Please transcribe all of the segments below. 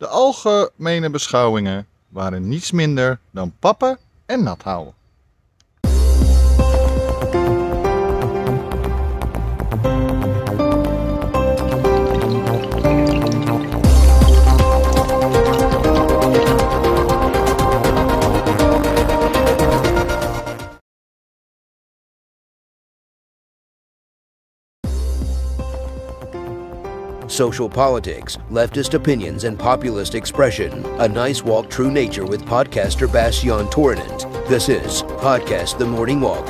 De algemene beschouwingen waren niets minder dan pappen en nat houden. Social politics, leftist opinions, and populist expression. A nice walk through nature with podcaster Bastian Torinent. This is Podcast The Morning Walk.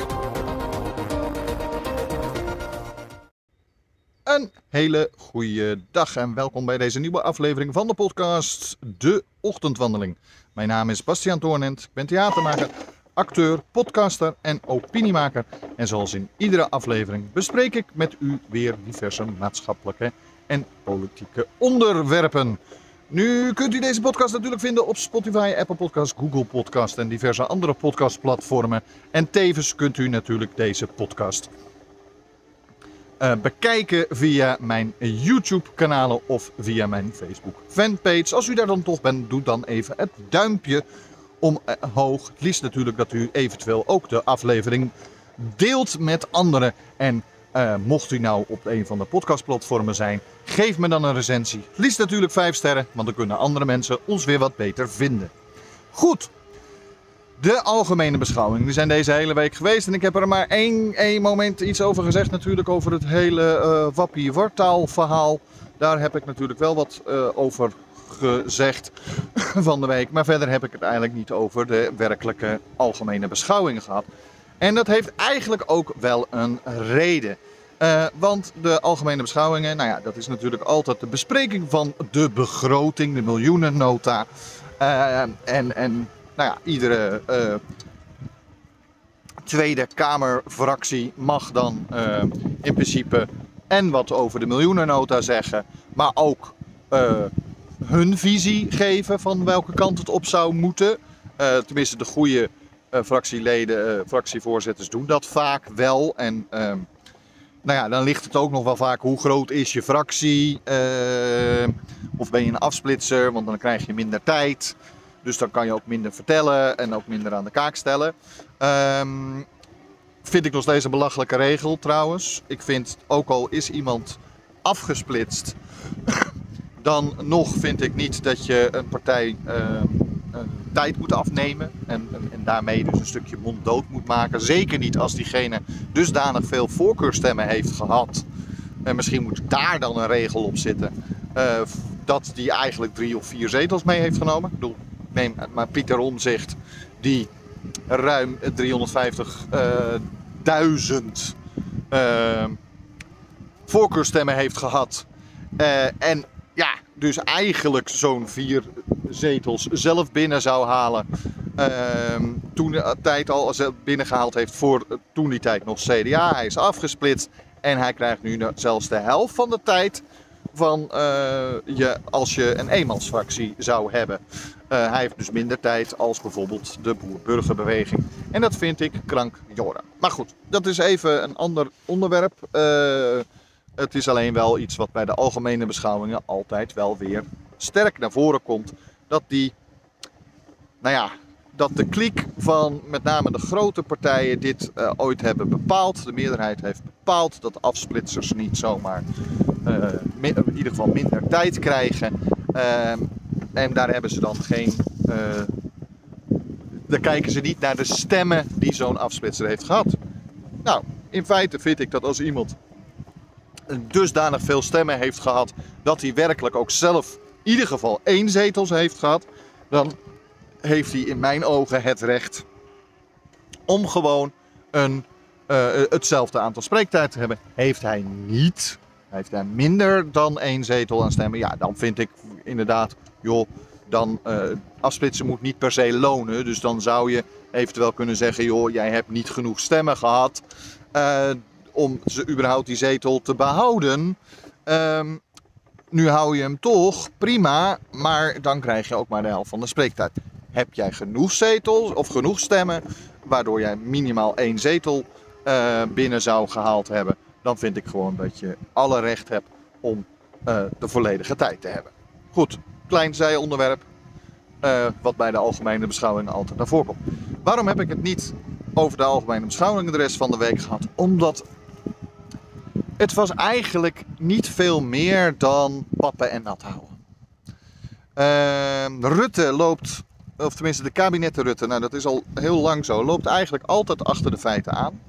Een hele goede dag en welkom bij deze nieuwe aflevering van de podcast De Ochtendwandeling. Mijn naam is Bastiaan Toornent, ik ben theatermaker, acteur, podcaster en opiniemaker. En zoals in iedere aflevering bespreek ik met u weer diverse maatschappelijke en politieke onderwerpen. Nu kunt u deze podcast natuurlijk vinden op Spotify, Apple Podcasts, Google Podcasts en diverse andere podcastplatformen. En tevens kunt u natuurlijk deze podcast uh, bekijken via mijn YouTube-kanalen of via mijn Facebook-fanpage. Als u daar dan toch bent, doe dan even het duimpje omhoog. Het liefst natuurlijk dat u eventueel ook de aflevering deelt met anderen. En uh, mocht u nou op een van de podcastplatformen zijn, geef me dan een recensie. Liefst natuurlijk 5 sterren, want dan kunnen andere mensen ons weer wat beter vinden. Goed, de algemene beschouwingen die zijn deze hele week geweest. En ik heb er maar één, één moment iets over gezegd. Natuurlijk over het hele uh, wappie wartaal verhaal. Daar heb ik natuurlijk wel wat uh, over gezegd van de week. Maar verder heb ik het eigenlijk niet over de werkelijke algemene beschouwingen gehad. En dat heeft eigenlijk ook wel een reden. Uh, want de algemene beschouwingen, nou ja, dat is natuurlijk altijd de bespreking van de begroting, de miljoenennota. Uh, en, en nou ja, iedere uh, Tweede Kamerfractie mag dan in principe en wat over de miljoenennota zeggen, maar ook hun visie geven van welke kant het op zou moeten. tenminste, de goede fractieleden, uh, fractievoorzitters doen dat vaak wel. En uh, nou ja, dan ligt het ook nog wel vaak hoe groot is je fractie. Uh, of ben je een afsplitser, want dan krijg je minder tijd. Dus dan kan je ook minder vertellen en ook minder aan de kaak stellen. Um, vind ik nog steeds een belachelijke regel trouwens. Ik vind, ook al is iemand afgesplitst, dan nog vind ik niet dat je een partij tijd moet afnemen. En, en, daarmee dus een stukje monddood moet maken. Zeker niet als diegene dusdanig veel voorkeurstemmen heeft gehad. En misschien moet daar dan een regel op zitten. Uh, dat die eigenlijk drie of vier zetels mee heeft genomen. Ik bedoel, neem maar Pieter Omzicht, die ruim 350.000 uh, voorkeurstemmen heeft gehad. En ja, dus eigenlijk zo'n vier zetels zelf binnen zou halen. Uh, toen de tijd al binnengehaald heeft voor toen die tijd nog CDA. Hij is afgesplitst en hij krijgt nu zelfs de helft van de tijd van uh, je als je een eenmansfractie zou hebben. Hij heeft dus minder tijd als bijvoorbeeld de boer-burgerbeweging. En dat vind ik krankjoren. Maar goed, dat is even een ander onderwerp. Het is alleen wel iets wat bij de algemene beschouwingen altijd wel weer sterk naar voren komt. Dat die, nou ja, dat de kliek van met name de grote partijen dit uh, ooit hebben bepaald. De meerderheid heeft bepaald dat afsplitsers niet zomaar uh, in ieder geval minder tijd krijgen. Uh, en daar hebben ze dan geen. daar kijken ze niet naar de stemmen die zo'n afsplitser heeft gehad. Nou, in feite vind ik dat als iemand dusdanig veel stemmen heeft gehad dat hij werkelijk ook zelf ieder geval één zetels heeft gehad, dan heeft hij in mijn ogen het recht om gewoon een, uh, hetzelfde aantal spreektijd te hebben. Heeft hij niet, heeft hij minder dan één zetel aan stemmen, ja, dan vind ik inderdaad, joh, dan uh, afsplitsen moet niet per se lonen. Dus dan zou je eventueel kunnen zeggen, joh, jij hebt niet genoeg stemmen gehad. Om ze überhaupt die zetel te behouden. Um, nu hou je hem toch, prima, maar dan krijg je ook maar de helft van de spreektijd. Heb jij genoeg zetels of genoeg stemmen, waardoor jij minimaal één zetel uh, binnen zou gehaald hebben, dan vind ik gewoon dat je alle recht hebt om uh, de volledige tijd te hebben. Goed, klein zijonderwerp. eh, wat bij de algemene beschouwing altijd naar voren komt. Waarom heb ik het niet over de algemene beschouwing de rest van de week gehad? Omdat het was eigenlijk niet veel meer dan pappen en nat houden. Ehm, Rutte loopt, of tenminste de kabinetten Rutte, nou dat is al heel lang zo, loopt eigenlijk altijd achter de feiten aan.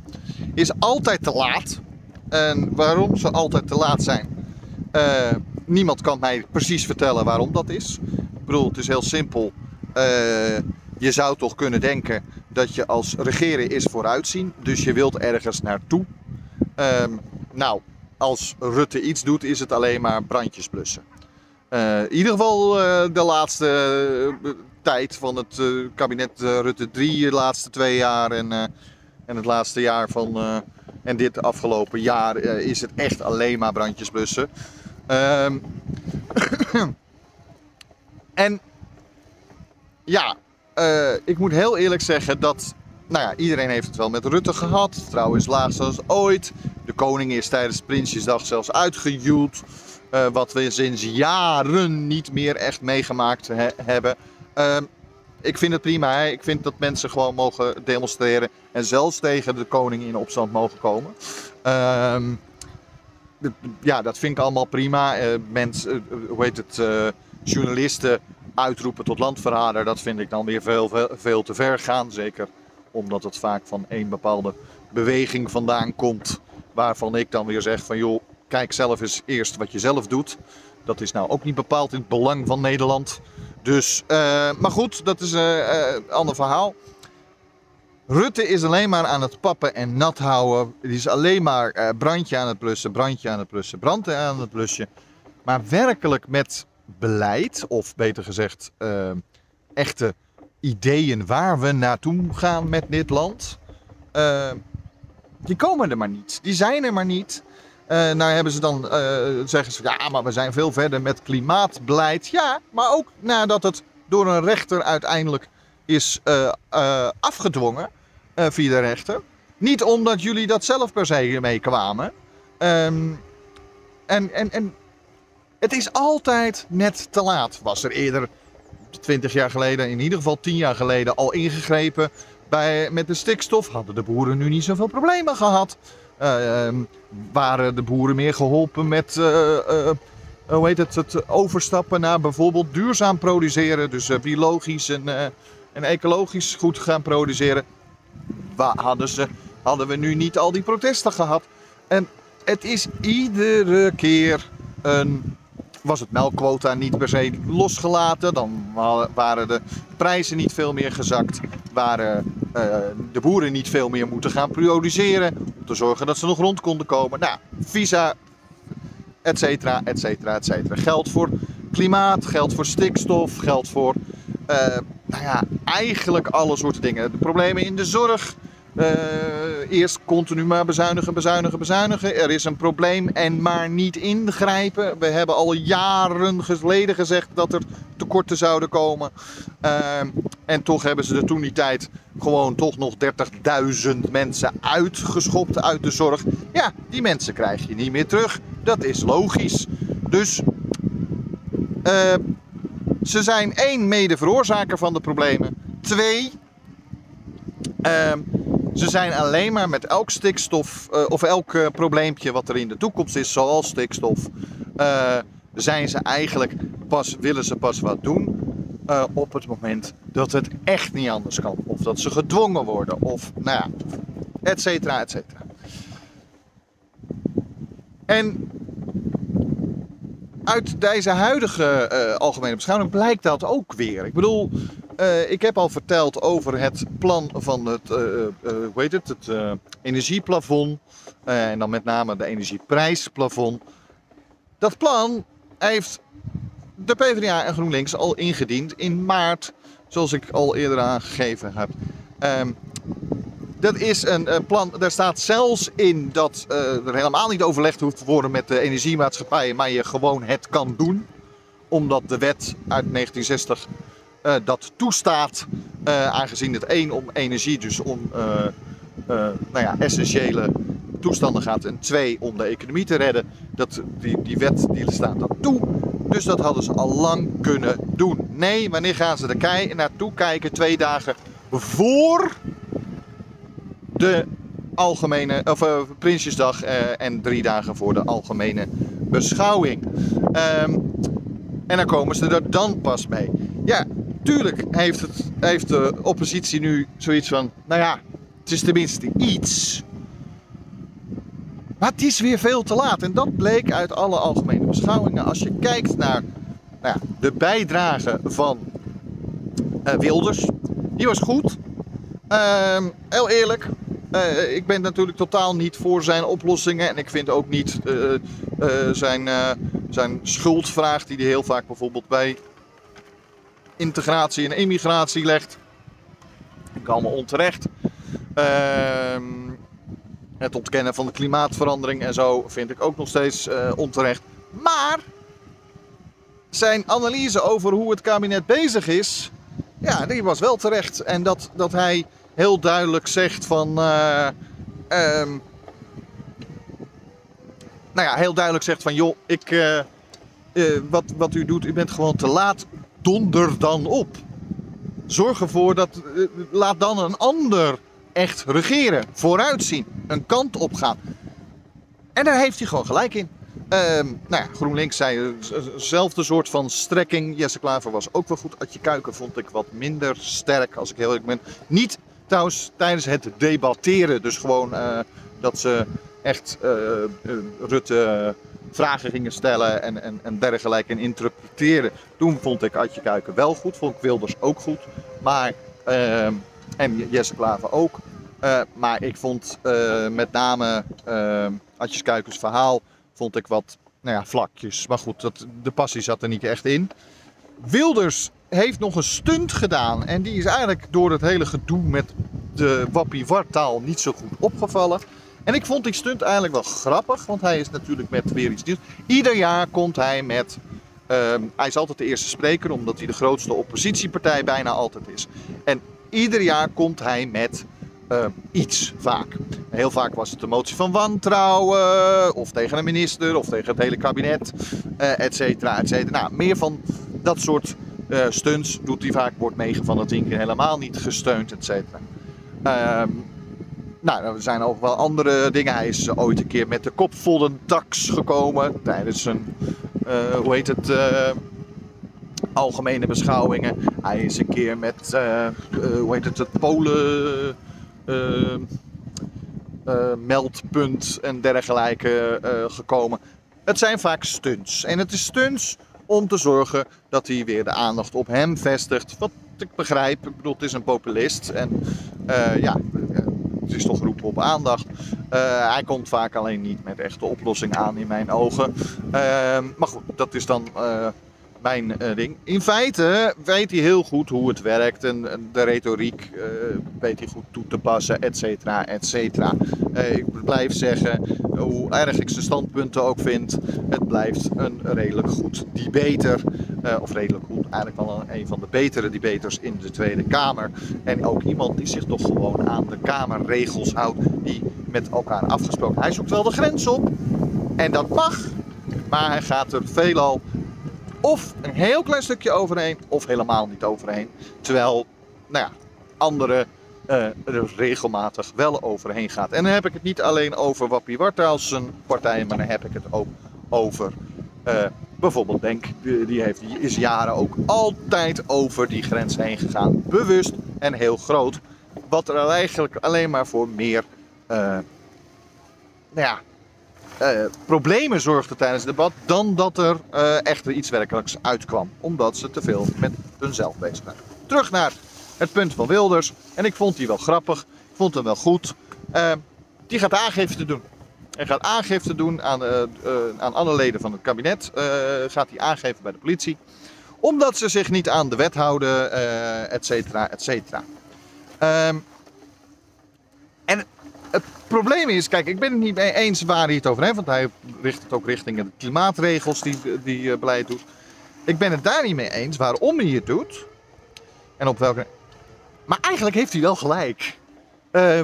Is altijd te laat. En waarom ze altijd te laat zijn, eh, niemand kan mij precies vertellen waarom dat is. Ik bedoel, het is heel simpel. Eh, je zou toch kunnen denken dat je als regeren is vooruitzien. Dus je wilt ergens naartoe. Ehm, nou, als Rutte iets doet, is het alleen maar brandjes blussen. Eh, in ieder geval eh, de laatste eh, tijd van het kabinet Rutte 3, de laatste twee jaar en, en het laatste jaar van. en dit afgelopen jaar is het echt alleen maar brandjes blussen. Ehm, en ja, ik moet heel eerlijk zeggen dat. Nou ja, iedereen heeft het wel met Rutte gehad. Vertrouwen is laag zoals ooit. De koning is tijdens Prinsjesdag zelfs uitgejoeld. Eh, wat we sinds jaren niet meer echt meegemaakt he- hebben. Ehm, ik vind het prima. Ik vind dat mensen gewoon mogen demonstreren. En zelfs tegen de koning in opstand mogen komen. Ehm, ja, dat vind ik allemaal prima. Eh mensen, eh, hoe heet het, journalisten uitroepen tot landverrader, dat vind ik dan weer veel, veel, veel te ver gaan. Zeker omdat het vaak van één bepaalde beweging vandaan komt. Waarvan ik dan weer zeg van joh, kijk zelf eens eerst wat je zelf doet. Dat is nou ook niet bepaald in het belang van Nederland. Dus, eh, maar goed, dat is eh, eh, een ander verhaal. Rutte is alleen maar aan het pappen en nat houden. Die is alleen maar eh, brandje aan het blussen, brandje aan het blussen, brand aan het blussen. Maar werkelijk met beleid, of beter gezegd, eh, echte ideeën waar we naartoe gaan met dit land, eh, die komen er maar niet. Die zijn er maar niet. Eh, nou hebben ze dan, eh, zeggen ze, ja, maar we zijn veel verder met klimaatbeleid. Ja, maar ook nadat het door een rechter uiteindelijk is afgedwongen via de rechter. Niet omdat jullie dat zelf per se mee kwamen. Ehm, en, en, en het is altijd net te laat. Was er eerder, 20 jaar geleden, in ieder geval 10 jaar geleden, al ingegrepen bij, met de stikstof, hadden de boeren nu niet zoveel problemen gehad. Eh, ehm, waren de boeren meer geholpen met eh, eh, hoe heet het, het overstappen naar bijvoorbeeld duurzaam produceren, dus biologisch en, en ecologisch goed gaan produceren. Hadden, ze, hadden we nu niet al die protesten gehad? En het is iedere keer een. Was het melkquota niet per se losgelaten, dan wa- waren de prijzen niet veel meer gezakt. Waren eh, de boeren niet veel meer moeten gaan produceren. Om te zorgen dat ze nog rond konden komen. Nou, visa, et cetera, et cetera, et cetera. Geld voor klimaat, geld voor stikstof, geld voor eh, nou ja, eigenlijk alle soorten dingen. De problemen in de zorg. Eh, eerst continu maar bezuinigen, bezuinigen, bezuinigen. Er is een probleem en maar niet ingrijpen. We hebben al jaren geleden gezegd dat er tekorten zouden komen. Ehm, en toch hebben ze er toen die tijd gewoon toch nog 30.000 mensen uitgeschopt uit de zorg. Ja, die mensen krijg je niet meer terug. Dat is logisch. Dus eh, ze zijn één mede veroorzaker van de problemen. Twee, ehm, ze zijn alleen maar met elk stikstof eh, of elk eh, probleempje wat er in de toekomst is, zoals stikstof, eh, zijn ze eigenlijk pas, willen ze pas wat doen op het moment dat het echt niet anders kan. Of dat ze gedwongen worden, of nou ja, et cetera, et cetera. En uit deze huidige algemene beschouwing blijkt dat ook weer. Ik bedoel, eh, ik heb al verteld over het plan van het, heet het, het energieplafond. En dan met name de energieprijsplafond. Dat plan heeft de PvdA en GroenLinks al ingediend in maart, zoals ik al eerder aangegeven heb. Ehm, dat is een plan, daar staat zelfs in dat er helemaal niet overlegd hoeft te worden met de energiemaatschappijen, maar je gewoon het kan doen. Omdat de wet uit 1960 eh, dat toestaat, eh, aangezien het één om energie, dus om eh, nou ja, essentiële toestanden gaat, en twee om de economie te redden. Dat, die, die wet die staat dat toe. Dus dat hadden ze al lang kunnen doen. Nee, wanneer gaan ze er kei naartoe kijken? Twee dagen voor de algemene, of Prinsjesdag en drie dagen voor de algemene beschouwing. Um, en dan komen ze er dan pas mee. Ja, tuurlijk heeft, het, heeft de oppositie nu zoiets van, nou ja, het is tenminste iets. Maar het is weer veel te laat. En dat bleek uit alle algemene beschouwingen. Als je kijkt naar nou ja, de bijdrage van uh, Wilders, die was goed. Uh, heel eerlijk, uh, ik ben natuurlijk totaal niet voor zijn oplossingen. En ik vind ook niet uh, zijn, zijn schuldvraag, die hij heel vaak bijvoorbeeld bij integratie en immigratie legt. Ik allemaal onterecht. Ehm, het ontkennen van de klimaatverandering en zo vind ik ook nog steeds onterecht. Maar zijn analyse over hoe het kabinet bezig is, ja, die was wel terecht. En dat, dat hij heel duidelijk zegt van. Uh, um, nou ja, heel duidelijk zegt van joh, ik, uh, wat, wat u doet, u bent gewoon te laat. Donder dan op. Zorg ervoor dat. laat dan een ander echt regeren. Vooruitzien. Een kant op gaan. En daar heeft hij gewoon gelijk in. Uh, nou ja, GroenLinks zei hetzelfde soort van strekking. Jesse Klaver was ook wel goed. Adje Kuiken vond ik wat minder sterk, als ik heel eerlijk ben. Niet trouwens tijdens het debatteren. Dus gewoon dat ze echt Rutte vragen gingen stellen en, en, en dergelijke en interpreteren. Toen vond ik Adje Kuiken wel goed. Vond ik Wilders ook goed. Maar, ehm, en Jesse Klaver ook. maar ik vond met name ehm, Adje Kuikens verhaal vond ik wat nou ja, vlakjes. Maar goed, dat, de passie zat er niet echt in. Wilders heeft nog een stunt gedaan. En die is eigenlijk door het hele gedoe met de wappie wartaal niet zo goed opgevallen. En ik vond die stunt eigenlijk wel grappig. Want hij is natuurlijk met weer iets nieuws. Ieder jaar komt hij met... Uh, hij is altijd de eerste spreker. Omdat hij de grootste oppositiepartij bijna altijd is. En ieder jaar komt hij met uh, iets vaak. Heel vaak was het de motie van wantrouwen, of tegen een minister, of tegen het hele kabinet, uh, et cetera, et cetera. Nou, meer van dat soort uh, stunts doet hij vaak, wordt 9 van de 10 keer helemaal niet gesteund, et cetera. Ehm, nou, er zijn ook wel andere dingen. Hij is ooit een keer met de kop vol een tax gekomen tijdens een, hoe heet het, algemene beschouwingen. Hij is een keer met, hoe heet het, het Polen meldpunt en dergelijke gekomen. Het zijn vaak stunts. En het is stunts om te zorgen dat hij weer de aandacht op hem vestigt. Wat ik begrijp, ik bedoel, het is een populist. En ja, het is toch roepen op aandacht. hij komt vaak alleen niet met echte oplossing aan in mijn ogen. Ehm, maar goed, dat is dan mijn uh, ding. In feite weet hij heel goed hoe het werkt en, de retoriek weet hij goed toe te passen, et cetera, et cetera. Ik blijf zeggen, hoe erg ik zijn standpunten ook vind, het blijft een redelijk goed debater. of redelijk goed, eigenlijk wel een, een van de betere debaters in de Tweede Kamer. En ook iemand die zich toch gewoon aan de Kamerregels houdt, die met elkaar afgesproken. Hij zoekt wel de grens op en dat mag, maar hij gaat er veelal of een heel klein stukje overheen, of helemaal niet overheen. Terwijl, nou ja, andere uh, er regelmatig wel overheen gaat. En dan heb ik het niet alleen over Wappie Wartaals zijn partij, maar dan heb ik het ook over uh, bijvoorbeeld Denk. Die, heeft, is jaren ook altijd over die grens heen gegaan. Bewust en heel groot. Wat er eigenlijk alleen maar voor meer uh, nou ja, problemen zorgde tijdens het debat dan dat er uh, echt iets werkelijks uitkwam. Omdat ze te veel met hunzelf bezig waren. Terug naar het punt van Wilders. En ik vond die wel grappig. Ik vond hem wel goed. Uh, die gaat aangifte doen. Hij gaat aangifte doen aan, aan alle leden van het kabinet. gaat hij aangeven bij de politie. Omdat ze zich niet aan de wet houden, et cetera, et cetera. Ehm, en het probleem is, kijk, ik ben het niet mee eens waar hij het over heeft. Want hij richt het ook richting de klimaatregels die, die beleid doet. Ik ben het daar niet mee eens waarom hij het doet. En op welke. Maar eigenlijk heeft hij wel gelijk. Uh,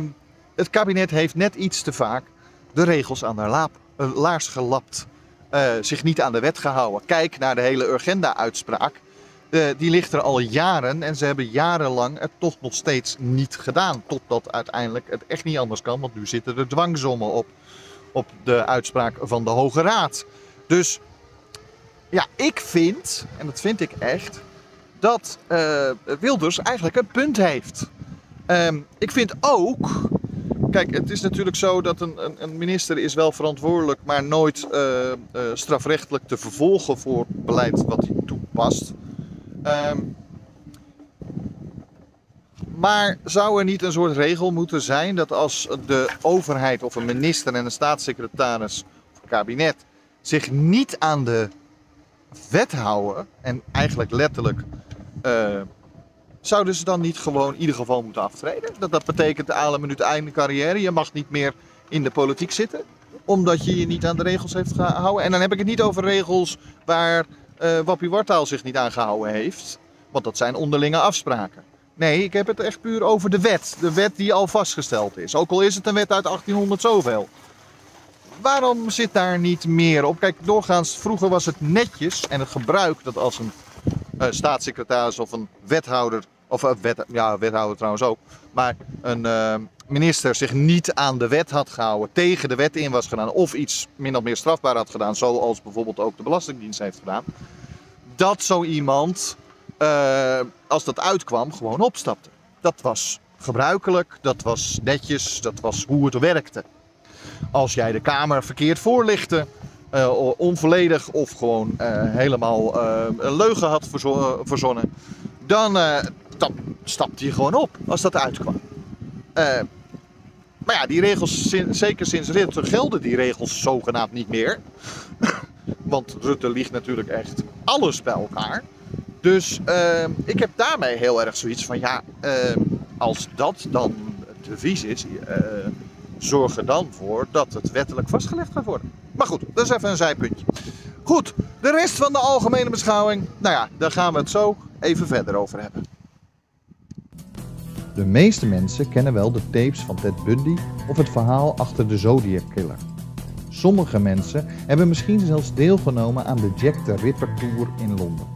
het kabinet heeft net iets te vaak de regels aan haar laap, uh, laars gelapt. eh, zich niet aan de wet gehouden. Kijk naar de hele Urgenda-uitspraak. Eh, die ligt er al jaren en ze hebben jarenlang het toch nog steeds niet gedaan. Totdat uiteindelijk het echt niet anders kan, want nu zitten er dwangsommen op, op de uitspraak van de Hoge Raad. Dus ja, ik vind, en dat vind ik echt, dat eh, Wilders eigenlijk een punt heeft. Ehm, ik vind ook, kijk, het is natuurlijk zo dat een, een, een minister is wel verantwoordelijk, maar nooit uh, uh, strafrechtelijk te vervolgen voor beleid wat hij toepast. Um, maar zou er niet een soort regel moeten zijn dat als de overheid of een minister en een staatssecretaris of kabinet zich niet aan de wet houden en eigenlijk letterlijk uh, zouden ze dan niet gewoon in ieder geval moeten aftreden? Dat dat betekent alle minuut einde carrière. Je mag niet meer in de politiek zitten omdat je je niet aan de regels heeft gehouden. En dan heb ik het niet over regels waar uh, Wappie Wartaal zich niet aan gehouden heeft. Want dat zijn onderlinge afspraken. Nee, ik heb het echt puur over de wet. De wet die al vastgesteld is. Ook al is het een wet uit 1800 zoveel. Waarom zit daar niet meer op? Kijk, doorgaans, vroeger was het netjes en het gebruik dat als een uh, staatssecretaris of een wethouder, of een wet, ja, wethouder trouwens ook, maar een uh, minister zich niet aan de wet had gehouden, tegen de wet in was gedaan of iets min of meer strafbaar had gedaan, zoals bijvoorbeeld ook de Belastingdienst heeft gedaan, dat zo iemand, als dat uitkwam, gewoon opstapte. Dat was gebruikelijk, dat was netjes, dat was hoe het werkte. Als jij de Kamer verkeerd voorlichtte, uh, onvolledig of gewoon uh, helemaal uh, een leugen had verzo verzonnen, dan, stapte je gewoon op als dat uitkwam. maar ja, die regels, zeker sinds Rutte, gelden die regels zogenaamd niet meer. Want Rutte liegt natuurlijk echt alles bij elkaar. Dus ik heb daarmee heel erg zoiets van, ja, als dat dan het devies is, zorg er dan voor dat het wettelijk vastgelegd gaat worden. Maar goed, dat is even een zijpuntje. Goed, de rest van de algemene beschouwing, nou ja, daar gaan we het zo even verder over hebben. De meeste mensen kennen wel de tapes van Ted Bundy of het verhaal achter de Zodiac Killer. Sommige mensen hebben misschien zelfs deelgenomen aan de Jack the Ripper Tour in Londen.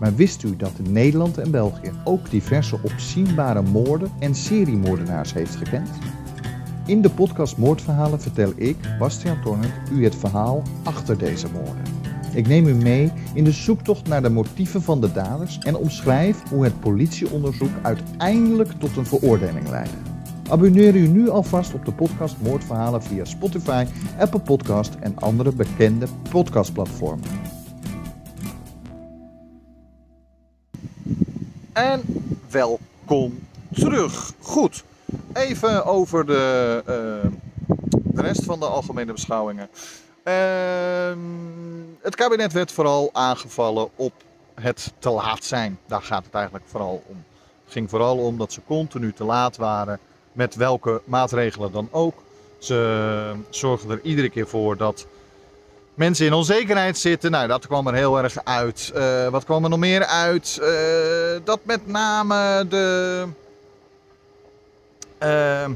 Maar wist u dat Nederland en België ook diverse opzienbare moorden en seriemoordenaars heeft gekend? In de podcast Moordverhalen vertel ik, Bastiaan Tornert, u het verhaal achter deze moorden. Ik neem u mee in de zoektocht naar de motieven van de daders en omschrijf hoe het politieonderzoek uiteindelijk tot een veroordeling leidde. Abonneer u nu alvast op de podcast Moordverhalen via Spotify, Apple Podcast en andere bekende podcastplatformen. En welkom terug. Goed, Even over de, uh, de rest van de algemene beschouwingen. Uh, het kabinet werd vooral aangevallen op het te laat zijn. Daar gaat het eigenlijk vooral om. Het ging vooral om dat ze continu te laat waren met welke maatregelen dan ook. Ze zorgden er iedere keer voor dat mensen in onzekerheid zitten. Nou, dat kwam er heel erg uit. Uh, wat kwam er nog meer uit? Uh, dat met name de uh,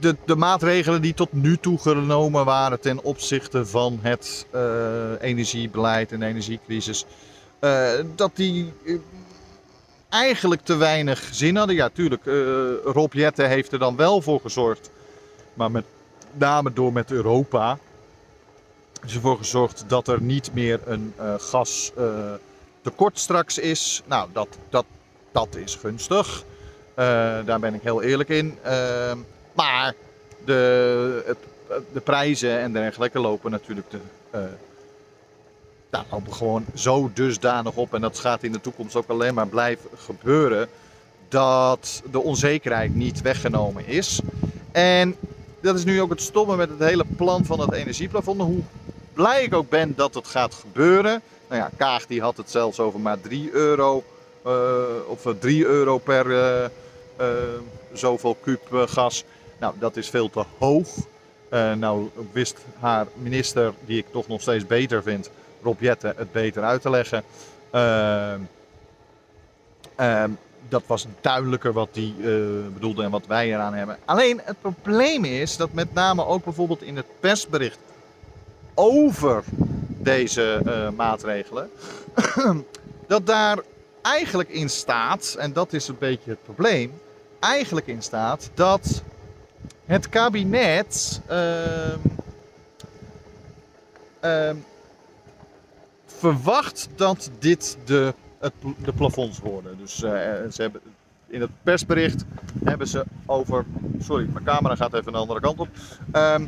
de, de, maatregelen die tot nu toe genomen waren ten opzichte van het uh, energiebeleid en de energiecrisis, uh, dat die uh, eigenlijk te weinig zin hadden. Ja, tuurlijk, Rob Jette heeft er dan wel voor gezorgd, maar met name door met Europa is ervoor gezorgd dat er niet meer een gas tekort straks is. Nou, dat, dat, dat is gunstig. Uh, daar ben ik heel eerlijk in. Uh, maar de, het, de prijzen en dergelijke lopen natuurlijk de, nou, lopen gewoon zo dusdanig op. En dat gaat in de toekomst ook alleen maar blijven gebeuren. Dat de onzekerheid niet weggenomen is. En dat is nu ook het stomme met het hele plan van het energieplafond. Hoe blij ik ook ben dat het gaat gebeuren. Nou ja, Kaag die had het zelfs over maar 3 euro. of 3 euro per zoveel kuub uh, gas. Nou, dat is veel te hoog. Uh, nou wist haar minister, die ik toch nog steeds beter vind, Rob Jette, het beter uit te leggen. Ehm, dat was duidelijker wat die bedoelde en wat wij eraan hebben. Alleen het probleem is dat met name ook bijvoorbeeld in het persbericht over deze eh, maatregelen, dat daar eigenlijk in staat, en dat is een beetje het probleem, eigenlijk in staat dat het kabinet ehm, ehm, verwacht dat dit de, het, de plafonds worden. Dus eh, ze hebben, in het persbericht hebben ze over. Sorry, mijn camera gaat even de andere kant op. Ehm,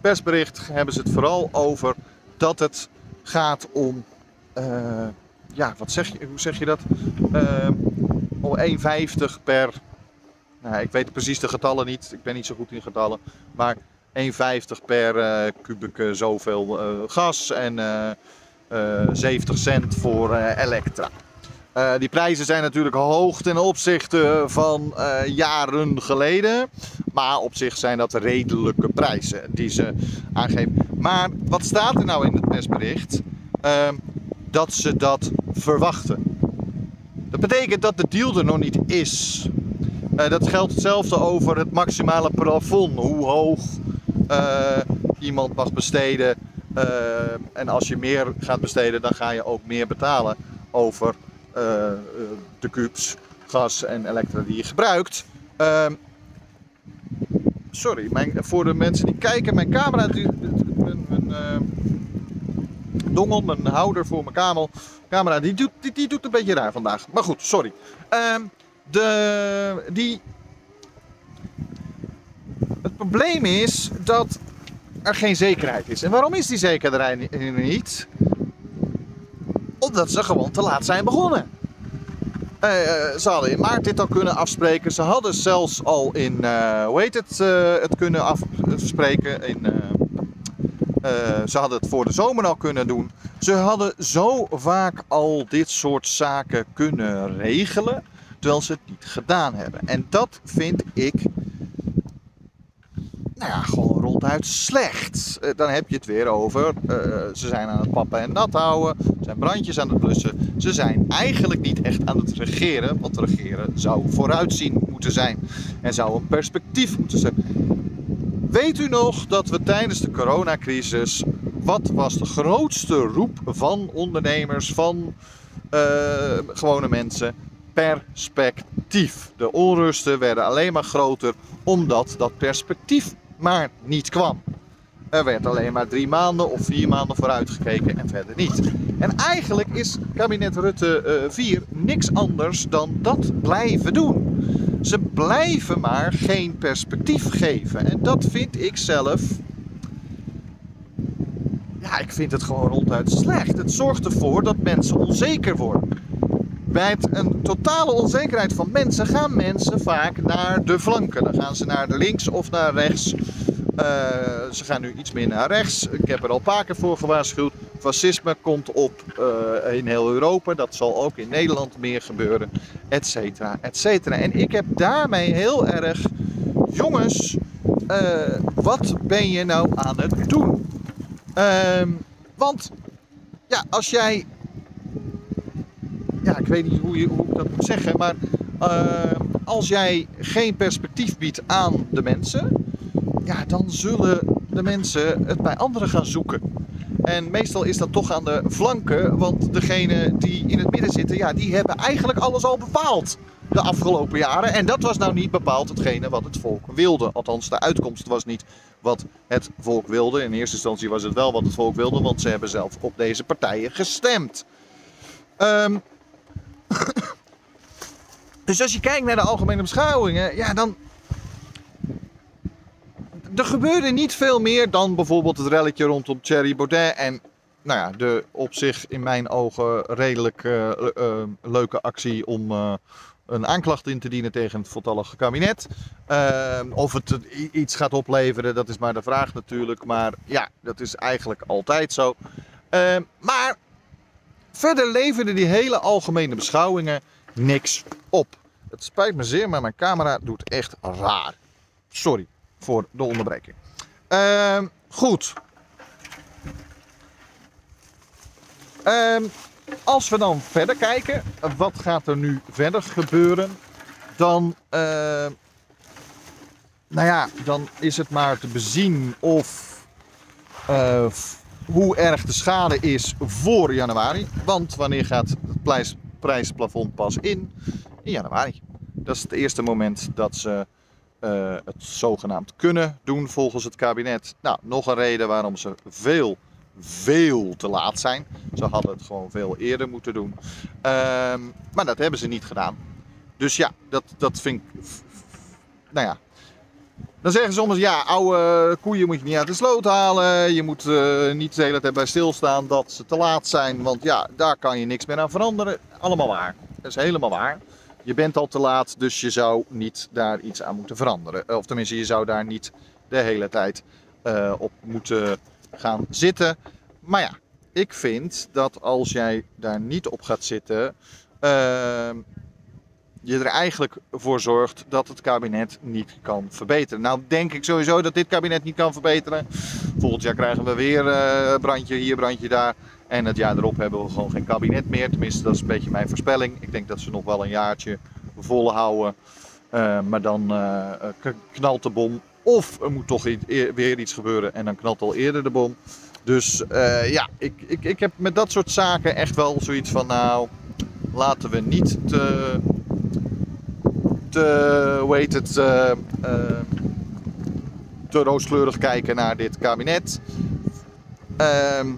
persbericht hebben ze het vooral over dat het gaat om. eh, ja, wat zeg je, hoe zeg je dat? Om 1,50 per. Nou, ik weet precies de getallen niet. Ik ben niet zo goed in getallen. Maar 1,50 per eh kubieke zoveel eh, gas en eh, eh, 70 cent voor elektra. Die prijzen zijn natuurlijk hoog ten opzichte van jaren geleden. Maar op zich zijn dat redelijke prijzen die ze aangeven. Maar wat staat er nou in het persbericht? Ehm, dat ze dat verwachten. Dat betekent dat de deal er nog niet is. Eh, dat geldt hetzelfde over het maximale plafond. Hoe hoog eh, iemand mag besteden. Eh, en als je meer gaat besteden, dan ga je ook meer betalen over de kubus gas en elektra die je gebruikt. Ehm, sorry, mijn, voor de mensen die kijken, mijn camera, mijn, mijn, dongel, mijn houder voor mijn camel, camera, die doet, die doet een beetje raar vandaag. Maar goed, sorry. Ehm, de, die, het probleem is dat er geen zekerheid is. En waarom is die zekerheid er niet? Omdat ze gewoon te laat zijn begonnen. Eh, eh, ze hadden in maart dit al kunnen afspreken. Ze hadden zelfs al in, eh, hoe heet het, het kunnen afspreken. In, ze hadden het voor de zomer al kunnen doen. Ze hadden zo vaak al dit soort zaken kunnen regelen, terwijl ze het niet gedaan hebben. En dat vind ik, nou ja, gewoon ronduit slecht. Eh, dan heb je het weer over, eh, ze zijn aan het pappen en nat houden, ze zijn brandjes aan het blussen. Ze zijn eigenlijk niet echt aan het regeren, want regeren zou vooruitzien moeten zijn en zou een perspectief moeten zijn. Weet u nog dat we tijdens de coronacrisis, wat was de grootste roep van ondernemers, van eh, gewone mensen? Perspectief. De onrusten werden alleen maar groter omdat dat perspectief maar niet kwam. Er werd alleen maar drie maanden of vier maanden vooruit gekeken en verder niet. En eigenlijk is kabinet Rutte eh 4 niks anders dan dat blijven doen. Ze blijven maar geen perspectief geven. En dat vind ik zelf. Ja, ik vind het gewoon ronduit slecht. Het zorgt ervoor dat mensen onzeker worden. Bij een totale onzekerheid van mensen gaan mensen vaak naar de flanken. Dan gaan ze naar links of naar rechts. Eh, ze gaan nu iets meer naar rechts. Ik heb er al een paar keer voor gewaarschuwd. Fascisme komt op eh, in heel Europa. Dat zal ook in Nederland meer gebeuren. Et cetera, et cetera. En ik heb daarmee heel erg... Jongens, eh, wat ben je nou aan het doen? Ehm, want ja, als jij ik weet niet hoe, je, hoe ik dat moet zeggen, maar eh, als jij geen perspectief biedt aan de mensen, ja, dan zullen de mensen het bij anderen gaan zoeken. En meestal is dat toch aan de flanken, want degene die in het midden zitten, ja, die hebben eigenlijk alles al bepaald de afgelopen jaren. En dat was nou niet bepaald hetgene wat het volk wilde. Althans, de uitkomst was niet wat het volk wilde. In eerste instantie was het wel wat het volk wilde, want ze hebben zelf op deze partijen gestemd. Ehm, dus als je kijkt naar de algemene beschouwingen, ja, dan. Er gebeurde niet veel meer dan bijvoorbeeld het relletje rondom Thierry Baudet. En nou ja, de op zich in mijn ogen redelijk eh, eh, leuke actie om eh, een aanklacht in te dienen tegen het voltallige kabinet. Of het iets gaat opleveren, dat is maar de vraag natuurlijk. Maar ja, dat is eigenlijk altijd zo. Maar verder leverden die hele algemene beschouwingen niks op. Het spijt me zeer, maar mijn camera doet echt raar. Sorry voor de onderbreking. Ehm, goed. Ehm, als we dan verder kijken, wat gaat er nu verder gebeuren? Dan, ehm, nou ja, dan is het maar te bezien of, eh, hoe erg de schade is voor januari. Want wanneer gaat het prijs, prijsplafond pas in? In januari. Dat is het eerste moment dat ze uh, het zogenaamd kunnen doen volgens het kabinet. Nou, nog een reden waarom ze veel, veel te laat zijn. Ze hadden het gewoon veel eerder moeten doen. Ehm, maar dat hebben ze niet gedaan. Dus ja, dat, dat vind ik. Nou ja. Dan zeggen ze soms: ja, oude koeien moet je niet uit de sloot halen. Je moet uh, niet de hele tijd bij stilstaan dat ze te laat zijn. Want ja, daar kan je niks meer aan veranderen. Allemaal waar. Dat is helemaal waar je bent al te laat, dus je zou niet daar iets aan moeten veranderen. Of tenminste, je zou daar niet de hele tijd uh, op moeten gaan zitten. Maar ja, ik vind dat als jij daar niet op gaat zitten, je er eigenlijk voor zorgt dat het kabinet niet kan verbeteren. Nou denk ik sowieso dat dit kabinet niet kan verbeteren. Volgend jaar krijgen we weer uh, brandje hier, brandje daar. En het jaar erop hebben we gewoon geen kabinet meer. Tenminste, dat is een beetje mijn voorspelling. Ik denk dat ze nog wel een jaartje volhouden. Uh, maar dan uh, knalt de bom. Of er moet toch weer iets gebeuren en dan knalt al eerder de bom. Dus ja, ik, ik, ik heb met dat soort zaken echt wel zoiets van, nou, laten we niet te, te hoe heet het, te rooskleurig kijken naar dit kabinet. Ehm,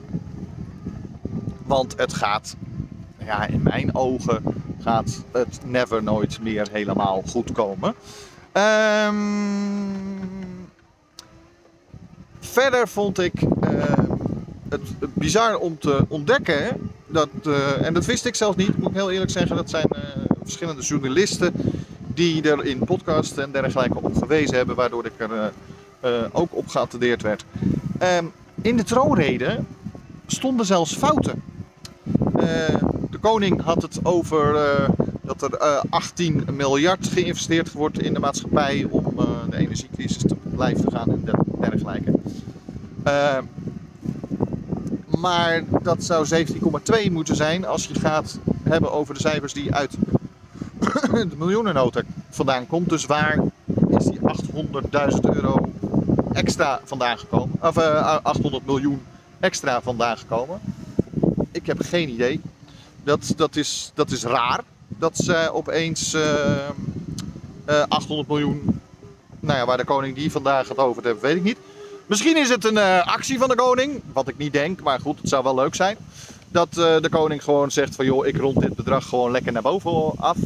want het gaat, ja, in mijn ogen gaat het never nooit meer helemaal goed komen. Um, verder vond ik het, bizar om te ontdekken. Dat, en dat wist ik zelf niet, moet ik heel eerlijk zeggen. Dat zijn verschillende journalisten die er in podcasts en dergelijke op gewezen hebben. Waardoor ik er ook op geattendeerd werd. Um, in de troonrede stonden zelfs fouten. de koning had het over dat er uh, 18 miljard geïnvesteerd wordt in de maatschappij om de energiecrisis te blijven gaan en dergelijke. maar dat zou 17,2 moeten zijn als je gaat hebben over de cijfers die uit de miljoenennota vandaan komt. Dus waar is die 800.000 euro extra vandaan gekomen? Of 800 miljoen extra vandaan gekomen? Ik heb geen idee. Dat, dat, is, dat is raar. Dat ze opeens uh, uh, 800 miljoen, nou ja, waar de koning die vandaag het over heeft, weet ik niet. Misschien is het een actie van de koning, wat ik niet denk, maar goed, het zou wel leuk zijn. Dat de koning gewoon zegt van joh, ik rond dit bedrag gewoon lekker naar boven af.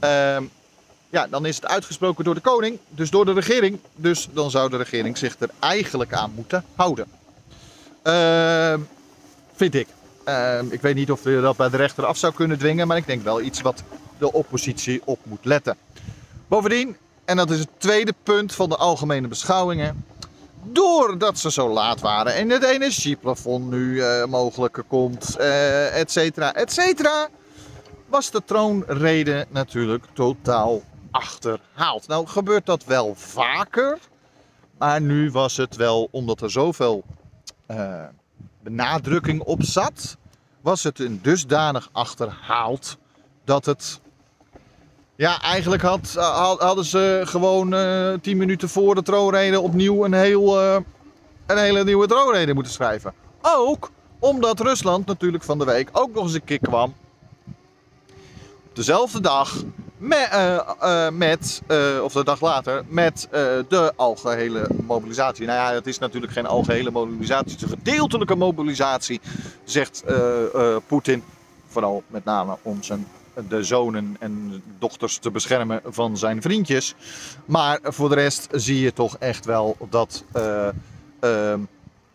Ehm, ja, dan is het uitgesproken door de koning, dus door de regering. Dus dan zou de regering zich er eigenlijk aan moeten houden. Ehm, vind ik. Uh, ik weet niet of je dat bij de rechter af zou kunnen dwingen, maar ik denk wel iets wat de oppositie op moet letten. Bovendien, en dat is het tweede punt van de algemene beschouwingen, doordat ze zo laat waren en het energieplafond nu uh, mogelijk komt, uh, et cetera, et cetera, was de troonrede natuurlijk totaal achterhaald. Nou gebeurt dat wel vaker, maar nu was het wel omdat er zoveel uh, benadrukking op zat, was het een dusdanig achterhaald dat het. Ja, eigenlijk had, hadden ze gewoon uh, tien minuten voor de troonrede opnieuw een, heel, uh, een hele nieuwe troonrede moeten schrijven. Ook omdat Rusland natuurlijk van de week ook nog eens een keer kwam. Dezelfde dag uh, uh, met uh, of de dag later, met de algehele mobilisatie. Nou ja, het is natuurlijk geen algehele mobilisatie, het is een gedeeltelijke mobilisatie, zegt Poetin. Vooral met name om zijn, de zonen en dochters te beschermen van zijn vriendjes. Maar voor de rest zie je toch echt wel dat ehm,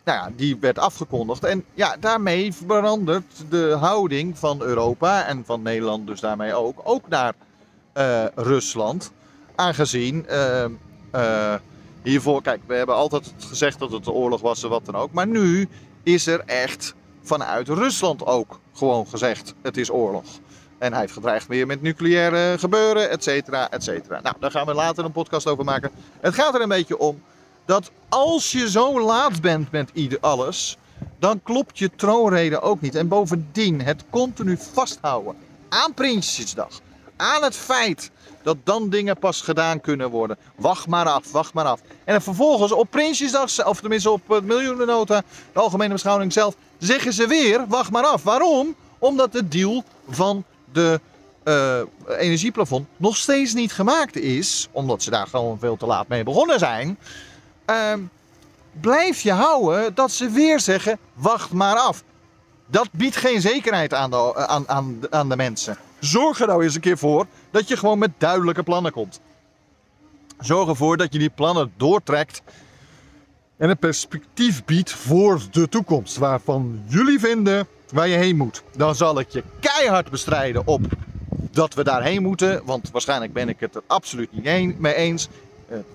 nou ja, die werd afgekondigd. En ja, daarmee verandert de houding van Europa en van Nederland dus daarmee ook, ook naar uh, Rusland. Aangezien uh, uh, hiervoor, kijk, we hebben altijd gezegd dat het de oorlog was en wat dan ook. Maar nu is er echt vanuit Rusland ook gewoon gezegd: het is oorlog. En hij heeft gedreigd weer met nucleaire gebeuren, et cetera, et cetera. Nou, daar gaan we later een podcast over maken. Het gaat er een beetje om dat als je zo laat bent met ieder alles, dan klopt je troonrede ook niet. En bovendien, het continu vasthouden aan Prinsjesdag, aan het feit dat dan dingen pas gedaan kunnen worden. Wacht maar af, wacht maar af. En vervolgens op Prinsjesdag, of tenminste op het miljoenennota, de algemene beschouwing zelf, zeggen ze weer, wacht maar af. Waarom? Omdat de deal van de uh, energieplafond nog steeds niet gemaakt is, omdat ze daar gewoon veel te laat mee begonnen zijn. Uh, blijf je houden dat ze weer zeggen: wacht maar af. Dat biedt geen zekerheid aan de, aan, aan, aan de mensen. Zorg er nou eens een keer voor dat je gewoon met duidelijke plannen komt. Zorg ervoor dat je die plannen doortrekt en een perspectief biedt voor de toekomst. Waarvan jullie vinden waar je heen moet. Dan zal ik je keihard bestrijden op dat we daarheen moeten. Want waarschijnlijk ben ik het er absoluut niet mee eens. Het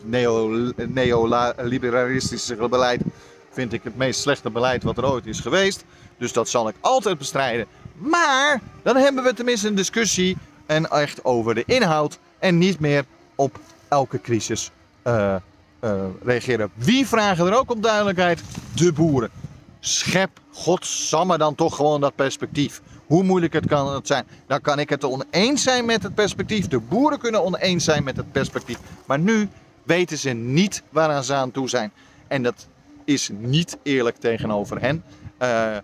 neoliberalistische beleid vind ik het meest slechte beleid wat er ooit is geweest. Dus dat zal ik altijd bestrijden. Maar dan hebben we tenminste een discussie en echt over de inhoud en niet meer op elke crisis uh, uh, reageren. Wie vragen er ook om duidelijkheid? De boeren. Schep godsamme dan toch gewoon dat perspectief. Hoe moeilijk het kan het zijn. Dan kan ik het oneens zijn met het perspectief. De boeren kunnen oneens zijn met het perspectief. Maar nu weten ze niet waaraan ze aan toe zijn. En dat is niet eerlijk tegenover hen. Uh,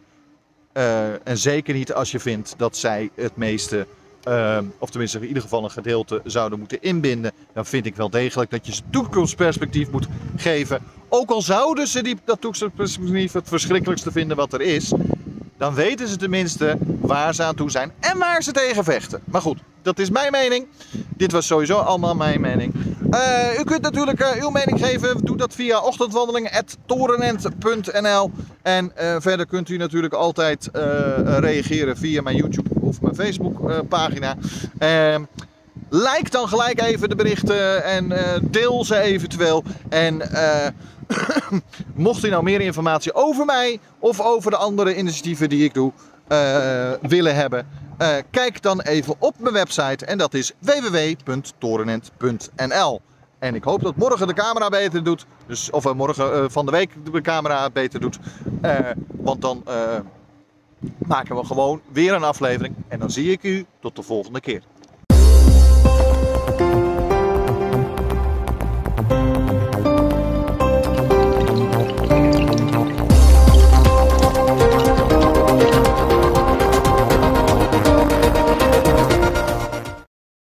uh, en zeker niet als je vindt dat zij het meeste, uh, of tenminste in ieder geval een gedeelte, zouden moeten inbinden. Dan vind ik wel degelijk dat je ze toekomstperspectief moet geven. Ook al zouden ze die, dat toekomstperspectief het verschrikkelijkste vinden wat er is. Dan weten ze tenminste waar ze aan toe zijn en waar ze tegen vechten. Maar goed, dat is mijn mening. Dit was sowieso allemaal mijn mening. Uh, u kunt natuurlijk uh, uw mening geven. Doe dat via ochtendwandeling.torenent.nl En uh, verder kunt u natuurlijk altijd reageren via mijn YouTube of mijn Facebook pagina. Ehm, like dan gelijk even de berichten en deel ze eventueel. En mocht u nou meer informatie over mij of over de andere initiatieven die ik doe willen hebben uh, kijk dan even op mijn website en dat is www.torenent.nl. En ik hoop dat morgen de camera beter doet. Dus, of uh, morgen van de week de camera beter doet. want dan maken we gewoon weer een aflevering. En dan zie ik u tot de volgende keer.